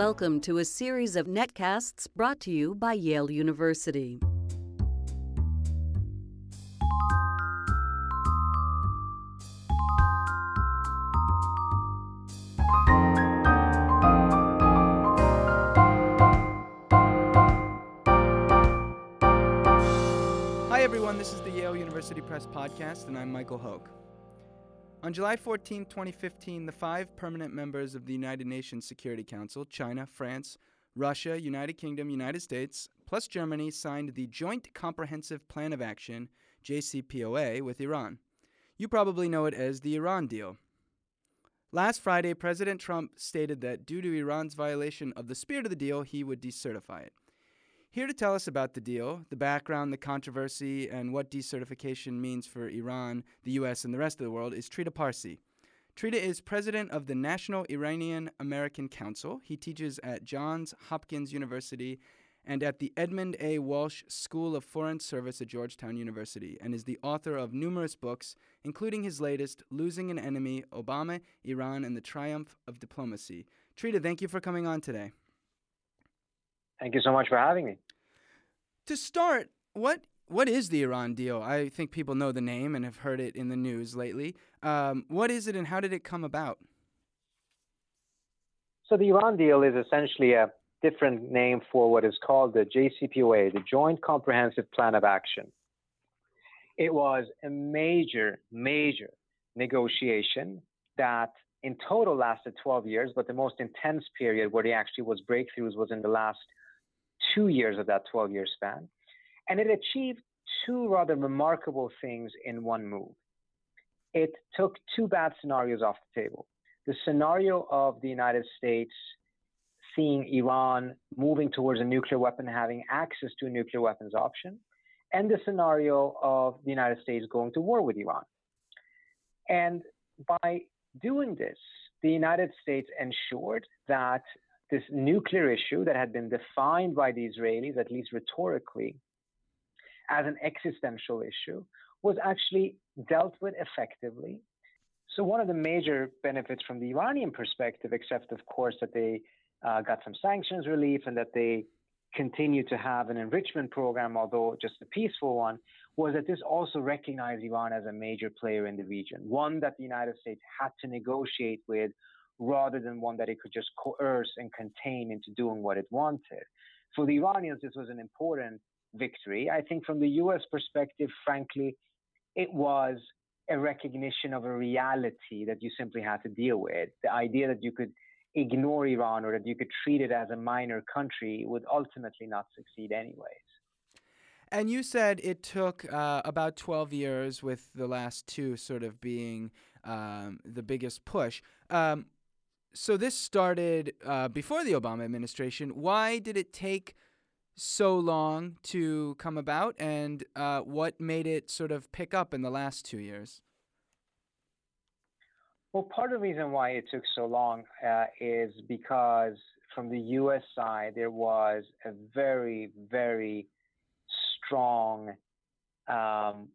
Welcome to a series of netcasts brought to you by Yale University. Hi, everyone. This is the Yale University Press Podcast, and I'm Michael Hoke. On July 14, 2015, the five permanent members of the United Nations Security Council China, France, Russia, United Kingdom, United States, plus Germany signed the Joint Comprehensive Plan of Action, JCPOA, with Iran. You probably know it as the Iran deal. Last Friday, President Trump stated that due to Iran's violation of the spirit of the deal, he would decertify it. Here to tell us about the deal, the background, the controversy, and what decertification means for Iran, the U.S., and the rest of the world is Trita Parsi. Trita is president of the National Iranian American Council. He teaches at Johns Hopkins University and at the Edmund A. Walsh School of Foreign Service at Georgetown University, and is the author of numerous books, including his latest, Losing an Enemy Obama, Iran, and the Triumph of Diplomacy. Trita, thank you for coming on today. Thank you so much for having me. To start, what what is the Iran deal? I think people know the name and have heard it in the news lately. Um, what is it, and how did it come about? So the Iran deal is essentially a different name for what is called the JCPOA, the Joint Comprehensive Plan of Action. It was a major, major negotiation that in total lasted 12 years, but the most intense period where there actually was breakthroughs was in the last two years of that 12 year span. And it achieved two rather remarkable things in one move. It took two bad scenarios off the table. The scenario of the United States seeing Iran moving towards a nuclear weapon, having access to a nuclear weapons option, and the scenario of the United States going to war with Iran. And by doing this, the United States ensured that this nuclear issue that had been defined by the Israelis, at least rhetorically, as an existential issue, was actually dealt with effectively. So, one of the major benefits from the Iranian perspective, except of course that they uh, got some sanctions relief and that they continue to have an enrichment program, although just a peaceful one, was that this also recognized Iran as a major player in the region, one that the United States had to negotiate with rather than one that it could just coerce and contain into doing what it wanted. For the Iranians, this was an important victory. I think from the US perspective, frankly, it was a recognition of a reality that you simply had to deal with. The idea that you could ignore Iran or that you could treat it as a minor country would ultimately not succeed, anyways. And you said it took uh, about 12 years, with the last two sort of being um, the biggest push. Um, so this started uh, before the Obama administration. Why did it take so long to come about, and uh, what made it sort of pick up in the last two years? Well, part of the reason why it took so long uh, is because from the U.S. side there was a very, very strong um,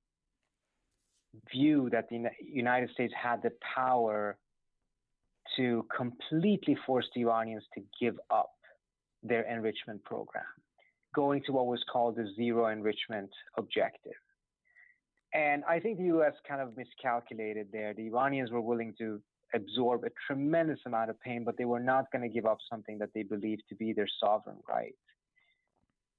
view that the United States had the power to completely force the Iranians to give up their enrichment program, going to what was called the zero enrichment objective. And I think the US kind of miscalculated there. The Iranians were willing to absorb a tremendous amount of pain, but they were not going to give up something that they believed to be their sovereign right.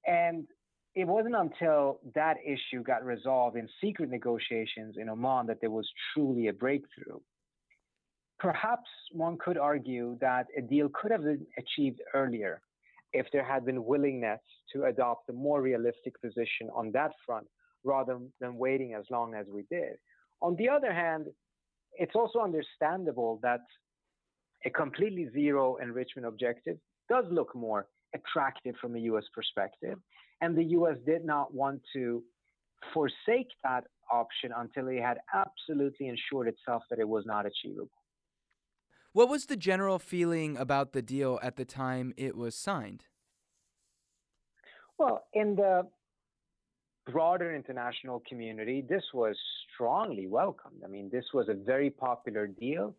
And it wasn't until that issue got resolved in secret negotiations in Oman that there was truly a breakthrough. Perhaps one could argue that a deal could have been achieved earlier if there had been willingness to adopt a more realistic position on that front rather than waiting as long as we did. On the other hand, it's also understandable that a completely zero enrichment objective does look more attractive from a US perspective. And the US did not want to forsake that option until it had absolutely ensured itself that it was not achievable. What was the general feeling about the deal at the time it was signed? Well, in the broader international community, this was strongly welcomed. I mean, this was a very popular deal.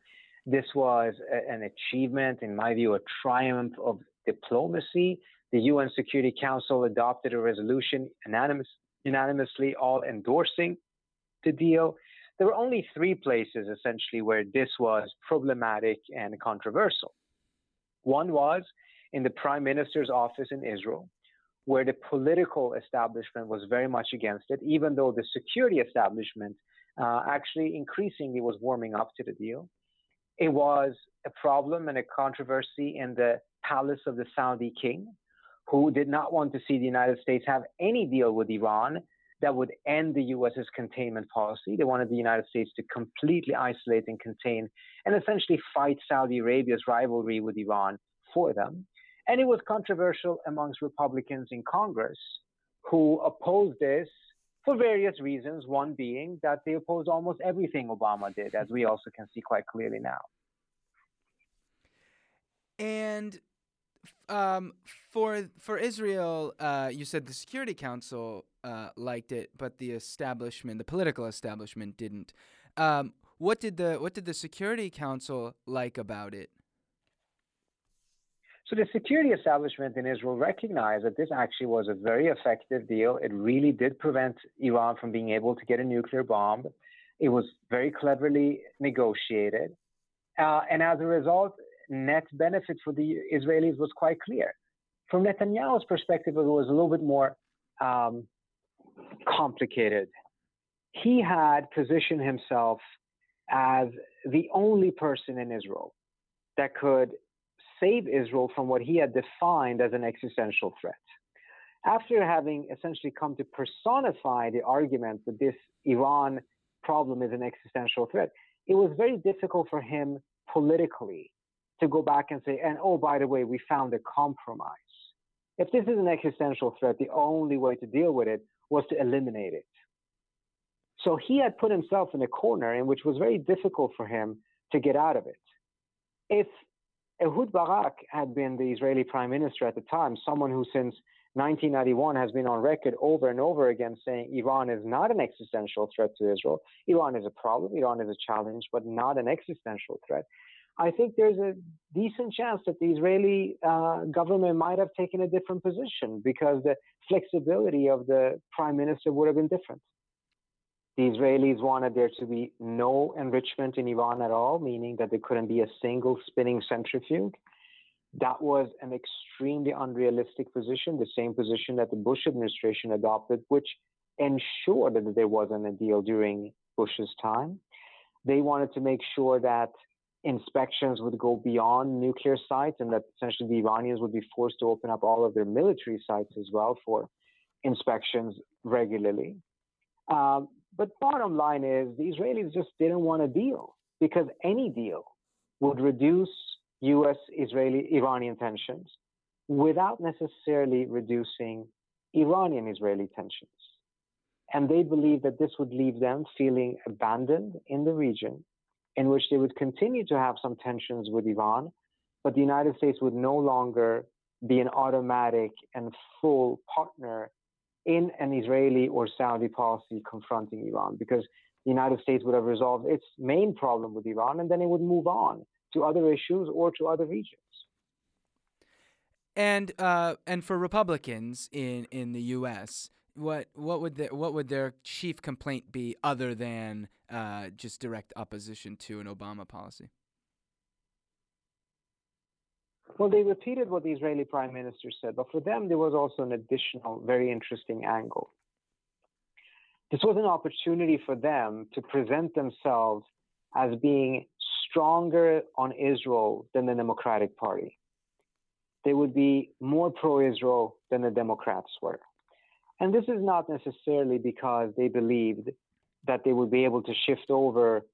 This was a, an achievement, in my view, a triumph of diplomacy. The UN Security Council adopted a resolution unanimous, unanimously, all endorsing the deal. There were only three places essentially where this was problematic and controversial. One was in the prime minister's office in Israel, where the political establishment was very much against it, even though the security establishment uh, actually increasingly was warming up to the deal. It was a problem and a controversy in the palace of the Saudi king, who did not want to see the United States have any deal with Iran that would end the US's containment policy. They wanted the United States to completely isolate and contain and essentially fight Saudi Arabia's rivalry with Iran for them. And it was controversial amongst Republicans in Congress who opposed this for various reasons, one being that they opposed almost everything Obama did, as we also can see quite clearly now. And um, for for Israel, uh, you said the Security Council uh, liked it, but the establishment, the political establishment, didn't. Um, what did the what did the Security Council like about it? So the security establishment in Israel recognized that this actually was a very effective deal. It really did prevent Iran from being able to get a nuclear bomb. It was very cleverly negotiated. Uh, and as a result, net benefit for the Israelis was quite clear. From Netanyahu's perspective, it was a little bit more um, complicated. He had positioned himself as the only person in Israel that could save Israel from what he had defined as an existential threat. After having essentially come to personify the argument that this Iran problem is an existential threat, it was very difficult for him politically to go back and say, and oh, by the way, we found a compromise. If this is an existential threat, the only way to deal with it was to eliminate it. So he had put himself in a corner in which was very difficult for him to get out of it. If Ehud Barak had been the Israeli prime minister at the time, someone who since 1991 has been on record over and over again saying Iran is not an existential threat to Israel. Iran is a problem, Iran is a challenge, but not an existential threat. I think there's a decent chance that the Israeli uh, government might have taken a different position because the flexibility of the prime minister would have been different. The Israelis wanted there to be no enrichment in Iran at all, meaning that there couldn't be a single spinning centrifuge. That was an extremely unrealistic position, the same position that the Bush administration adopted, which ensured that there wasn't a deal during Bush's time. They wanted to make sure that inspections would go beyond nuclear sites and that essentially the Iranians would be forced to open up all of their military sites as well for inspections regularly. Um, but bottom line is the Israelis just didn't want a deal because any deal would reduce US Israeli Iranian tensions without necessarily reducing Iranian Israeli tensions. And they believed that this would leave them feeling abandoned in the region, in which they would continue to have some tensions with Iran, but the United States would no longer be an automatic and full partner in an Israeli or Saudi policy confronting Iran because the United States would have resolved its main problem with Iran and then it would move on to other issues or to other regions. And uh, and for Republicans in, in the U.S., what what would what would their chief complaint be other than uh, just direct opposition to an Obama policy? Well, they repeated what the Israeli prime minister said, but for them, there was also an additional, very interesting angle. This was an opportunity for them to present themselves as being stronger on Israel than the Democratic Party. They would be more pro Israel than the Democrats were. And this is not necessarily because they believed that they would be able to shift over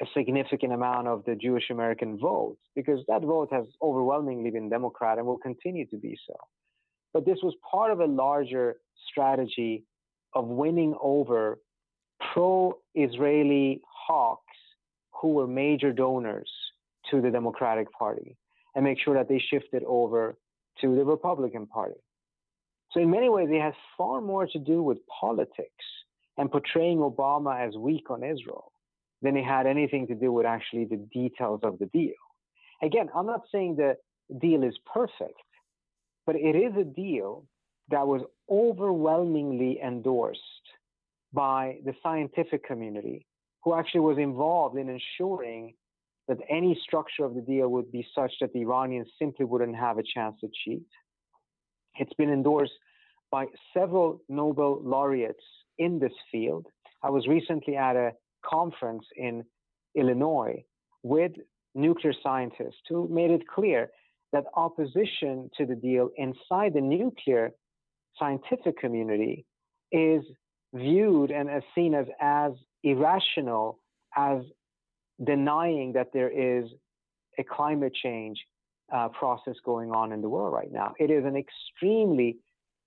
a significant amount of the Jewish American vote, because that vote has overwhelmingly been Democrat and will continue to be so. But this was part of a larger strategy of winning over pro Israeli hawks who were major donors to the Democratic Party and make sure that they shifted over to the Republican Party. So, in many ways, it has far more to do with politics and portraying Obama as weak on Israel than it had anything to do with actually the details of the deal. Again, I'm not saying the deal is perfect, but it is a deal that was overwhelmingly endorsed by the scientific community, who actually was involved in ensuring that any structure of the deal would be such that the Iranians simply wouldn't have a chance to cheat. It's been endorsed by several Nobel laureates in this field. I was recently at a conference in Illinois with nuclear scientists who made it clear that opposition to the deal inside the nuclear scientific community is viewed and as seen as as irrational as denying that there is a climate change uh, process going on in the world right now. It is an extremely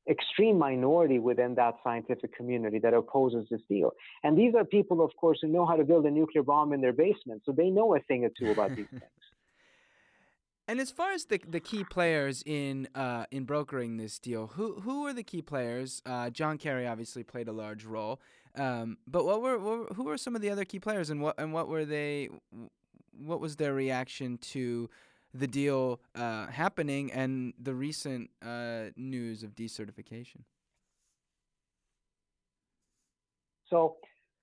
extreme minority within that scientific community that opposes this deal. And these are people, of course, who know how to build a nuclear bomb in their basement, so they know a thing or two about these things. And as far as the the key players in uh, in brokering this deal, who who were the key players? Uh, John Kerry obviously played a large role, um, but what were, what were, who were some of the other key players, and what and what were they? What was their reaction to the deal uh, happening and the recent uh, news of decertification? So,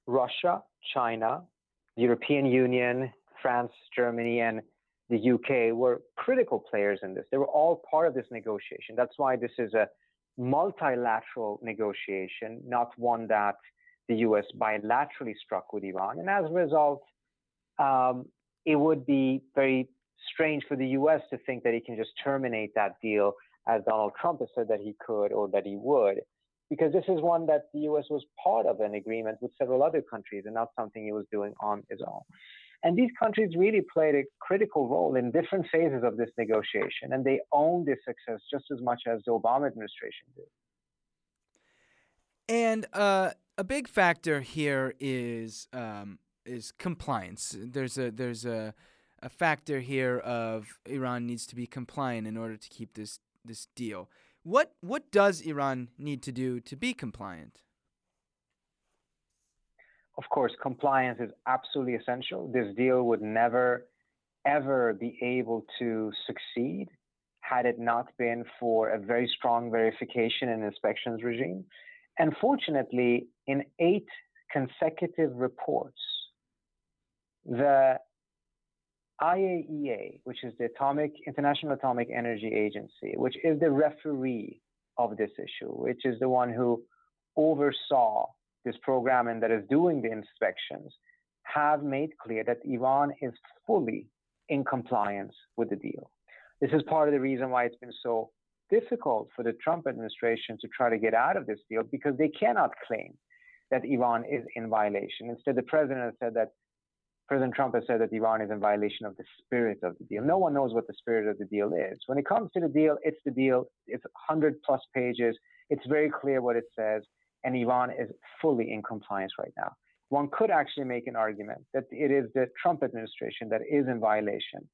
Russia, China, the European Union, France, Germany, and the UK were critical players in this. They were all part of this negotiation. That's why this is a multilateral negotiation, not one that the US bilaterally struck with Iran. And as a result, um, it would be very strange for the US to think that he can just terminate that deal as Donald Trump has said that he could or that he would, because this is one that the US was part of an agreement with several other countries and not something he was doing on his own. And these countries really played a critical role in different phases of this negotiation, and they owned this success just as much as the Obama administration did. And uh, a big factor here is um, is compliance. There's a there's a a factor here of Iran needs to be compliant in order to keep this this deal. What what does Iran need to do to be compliant? Of course, compliance is absolutely essential. This deal would never ever be able to succeed had it not been for a very strong verification and inspections regime. And fortunately, in eight consecutive reports, the IAEA, which is the Atomic International Atomic Energy Agency, which is the referee of this issue, which is the one who oversaw this program and that is doing the inspections, have made clear that Iran is fully in compliance with the deal. This is part of the reason why it's been so difficult for the Trump administration to try to get out of this deal because they cannot claim that Iran is in violation. Instead, the president has said that President Trump has said that Iran is in violation of the spirit of the deal. No one knows what the spirit of the deal is. When it comes to the deal, it's the deal. It's 100 plus pages. It's very clear what it says, and Iran is fully in compliance right now. One could actually make an argument that it is the Trump administration that is in violation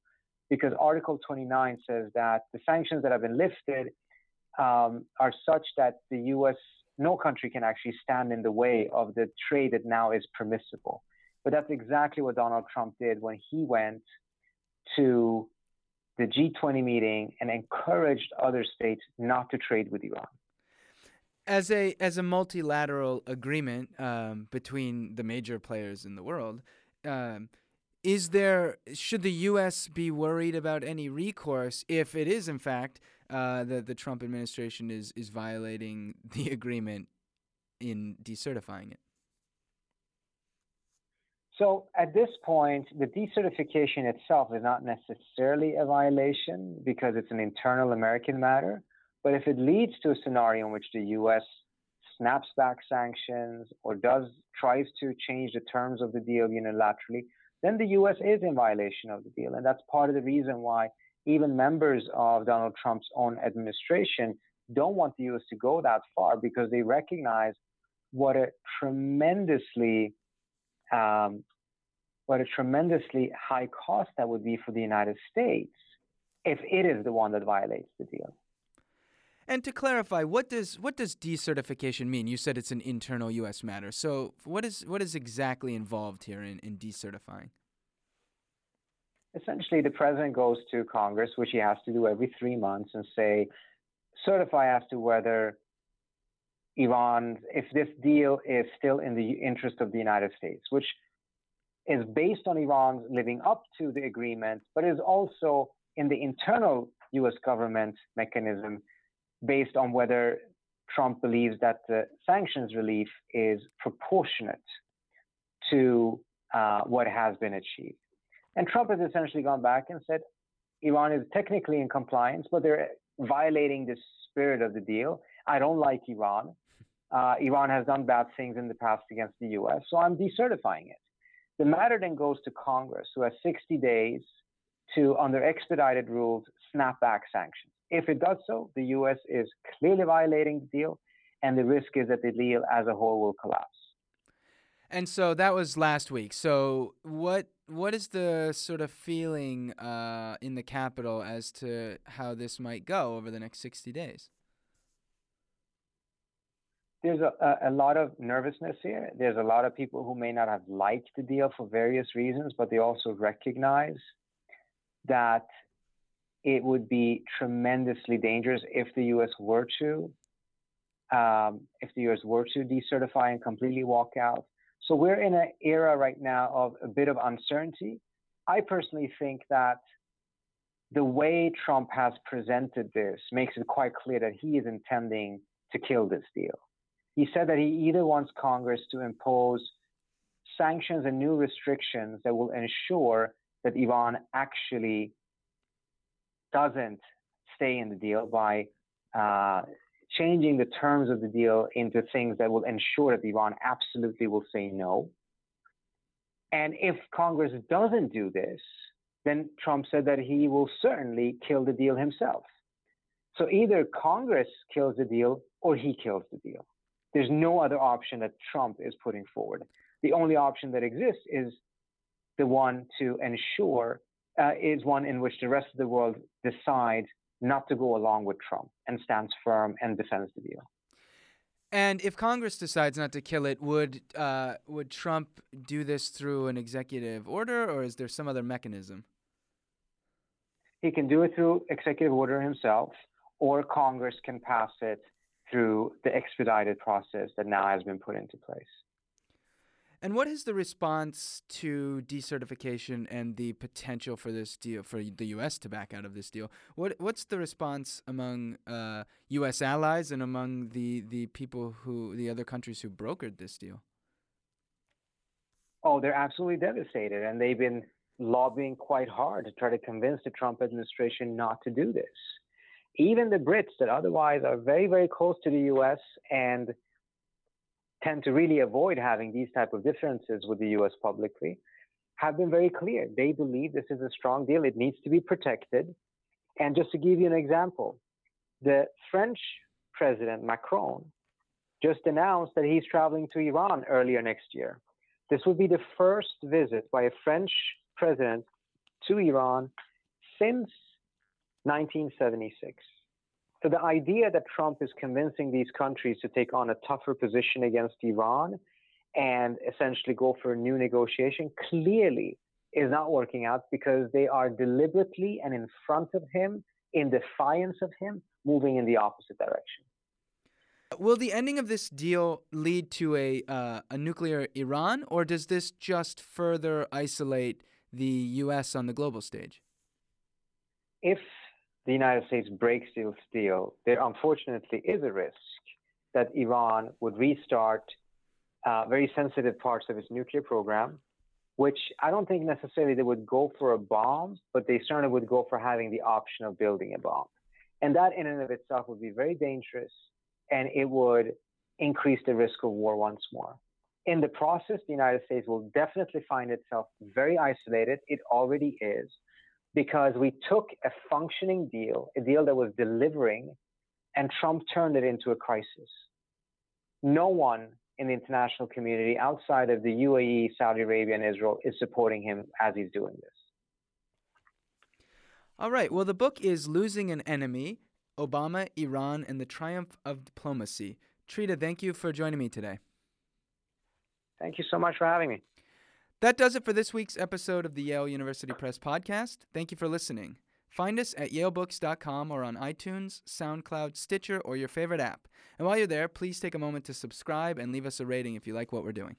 because Article 29 says that the sanctions that have been lifted um, are such that the U.S. no country can actually stand in the way of the trade that now is permissible. But that's exactly what Donald Trump did when he went to the G20 meeting and encouraged other states not to trade with Iran. As a as a multilateral agreement um, between the major players in the world, um, is there should the U.S. be worried about any recourse if it is in fact uh, that the Trump administration is is violating the agreement in decertifying it? So at this point, the decertification itself is not necessarily a violation because it's an internal American matter. But if it leads to a scenario in which the U.S. snaps back sanctions or does tries to change the terms of the deal unilaterally, then the U.S. is in violation of the deal, and that's part of the reason why even members of Donald Trump's own administration don't want the U.S. to go that far because they recognize what a tremendously um, what a tremendously high cost that would be for the United States if it is the one that violates the deal. And to clarify, what does what does decertification mean? You said it's an internal U.S. matter. So, what is what is exactly involved here in, in decertifying? Essentially, the president goes to Congress, which he has to do every three months, and say, certify as to whether Iran, if this deal is still in the interest of the United States, which is based on Iran's living up to the agreement, but is also in the internal US government mechanism based on whether Trump believes that the sanctions relief is proportionate to uh, what has been achieved. And Trump has essentially gone back and said Iran is technically in compliance, but they're violating the spirit of the deal. I don't like Iran. Uh, Iran has done bad things in the past against the US, so I'm decertifying it. The matter then goes to Congress, who has 60 days to, under expedited rules, snap back sanctions. If it does so, the US is clearly violating the deal, and the risk is that the deal as a whole will collapse. And so that was last week. So what what is the sort of feeling uh, in the Capitol as to how this might go over the next 60 days? There's a, a, lot of nervousness here. There's a lot of people who may not have liked the deal for various reasons, but they also recognize that it would be tremendously dangerous if the U.S. were to um, if the U.S. were to decertify and completely walk out. So we're in an era right now of a bit of uncertainty. I personally think that the way Trump has presented this makes it quite clear that he is intending to kill this deal. He said that he either wants Congress to impose sanctions and new restrictions that will ensure that Iran actually doesn't stay in the deal by uh, changing the terms of the deal into things that will ensure that Iran absolutely will say no. And if Congress doesn't do this, then Trump said that he will certainly kill the deal himself. So either Congress kills the deal or he kills the deal. There's no other option that Trump is putting forward. The only option that exists is the one to ensure uh, is one in which the rest of the world decides not to go along with Trump and stands firm and defends the deal. And if Congress decides not to kill it, would uh, would Trump do this through an executive order, or is there some other mechanism? He can do it through executive order himself, or Congress can pass it through the expedited process that now has been put into place. And what is the response to decertification and the potential for this deal for the U.S. to back out of this deal? What what's the response among uh, U.S. allies and among the the people who the other countries who brokered this deal? Oh, they're absolutely devastated, and they've been lobbying quite hard to try to convince the Trump administration not to do this. Even the Brits, that otherwise are very very close to the U.S. and tend to really avoid having these type of differences with the U.S. publicly, have been very clear. They believe this is a strong deal. It needs to be protected. And just to give you an example, the French president Macron just announced that he's traveling to Iran earlier next year. This would be the first visit by a French president to Iran since 1976. So the idea that Trump is convincing these countries to take on a tougher position against Iran and essentially go for a new negotiation clearly is not working out because they are deliberately and in front of him, in defiance of him, moving in the opposite direction. Will the ending of this deal lead to a uh, a nuclear Iran, or does this just further isolate the U.S. on the global stage? If the United States breaks this deal, there unfortunately is a risk that Iran would restart uh, very sensitive parts of its nuclear program, which I don't think necessarily they would go for a bomb, but they certainly would go for having the option of building a bomb. And that in and of itself would be very dangerous and it would increase the risk of war once more. In the process, the United States will definitely find itself very isolated. It already is because we took a functioning deal, a deal that was delivering, and Trump turned it into a crisis. No one in the international community outside of the UAE, Saudi Arabia, and Israel is supporting him as he's doing this. All right. Well, the book is Losing an Enemy Obama, Iran, and the Triumph of Diplomacy. Trita, thank you for joining me today. Thank you so much for having me. That does it for this week's episode of the Yale University Press podcast. Thank you for listening. Find us at yalebooks.com or on iTunes, SoundCloud, Stitcher, or your favorite app. And while you're there, please take a moment to subscribe and leave us a rating if you like what we're doing.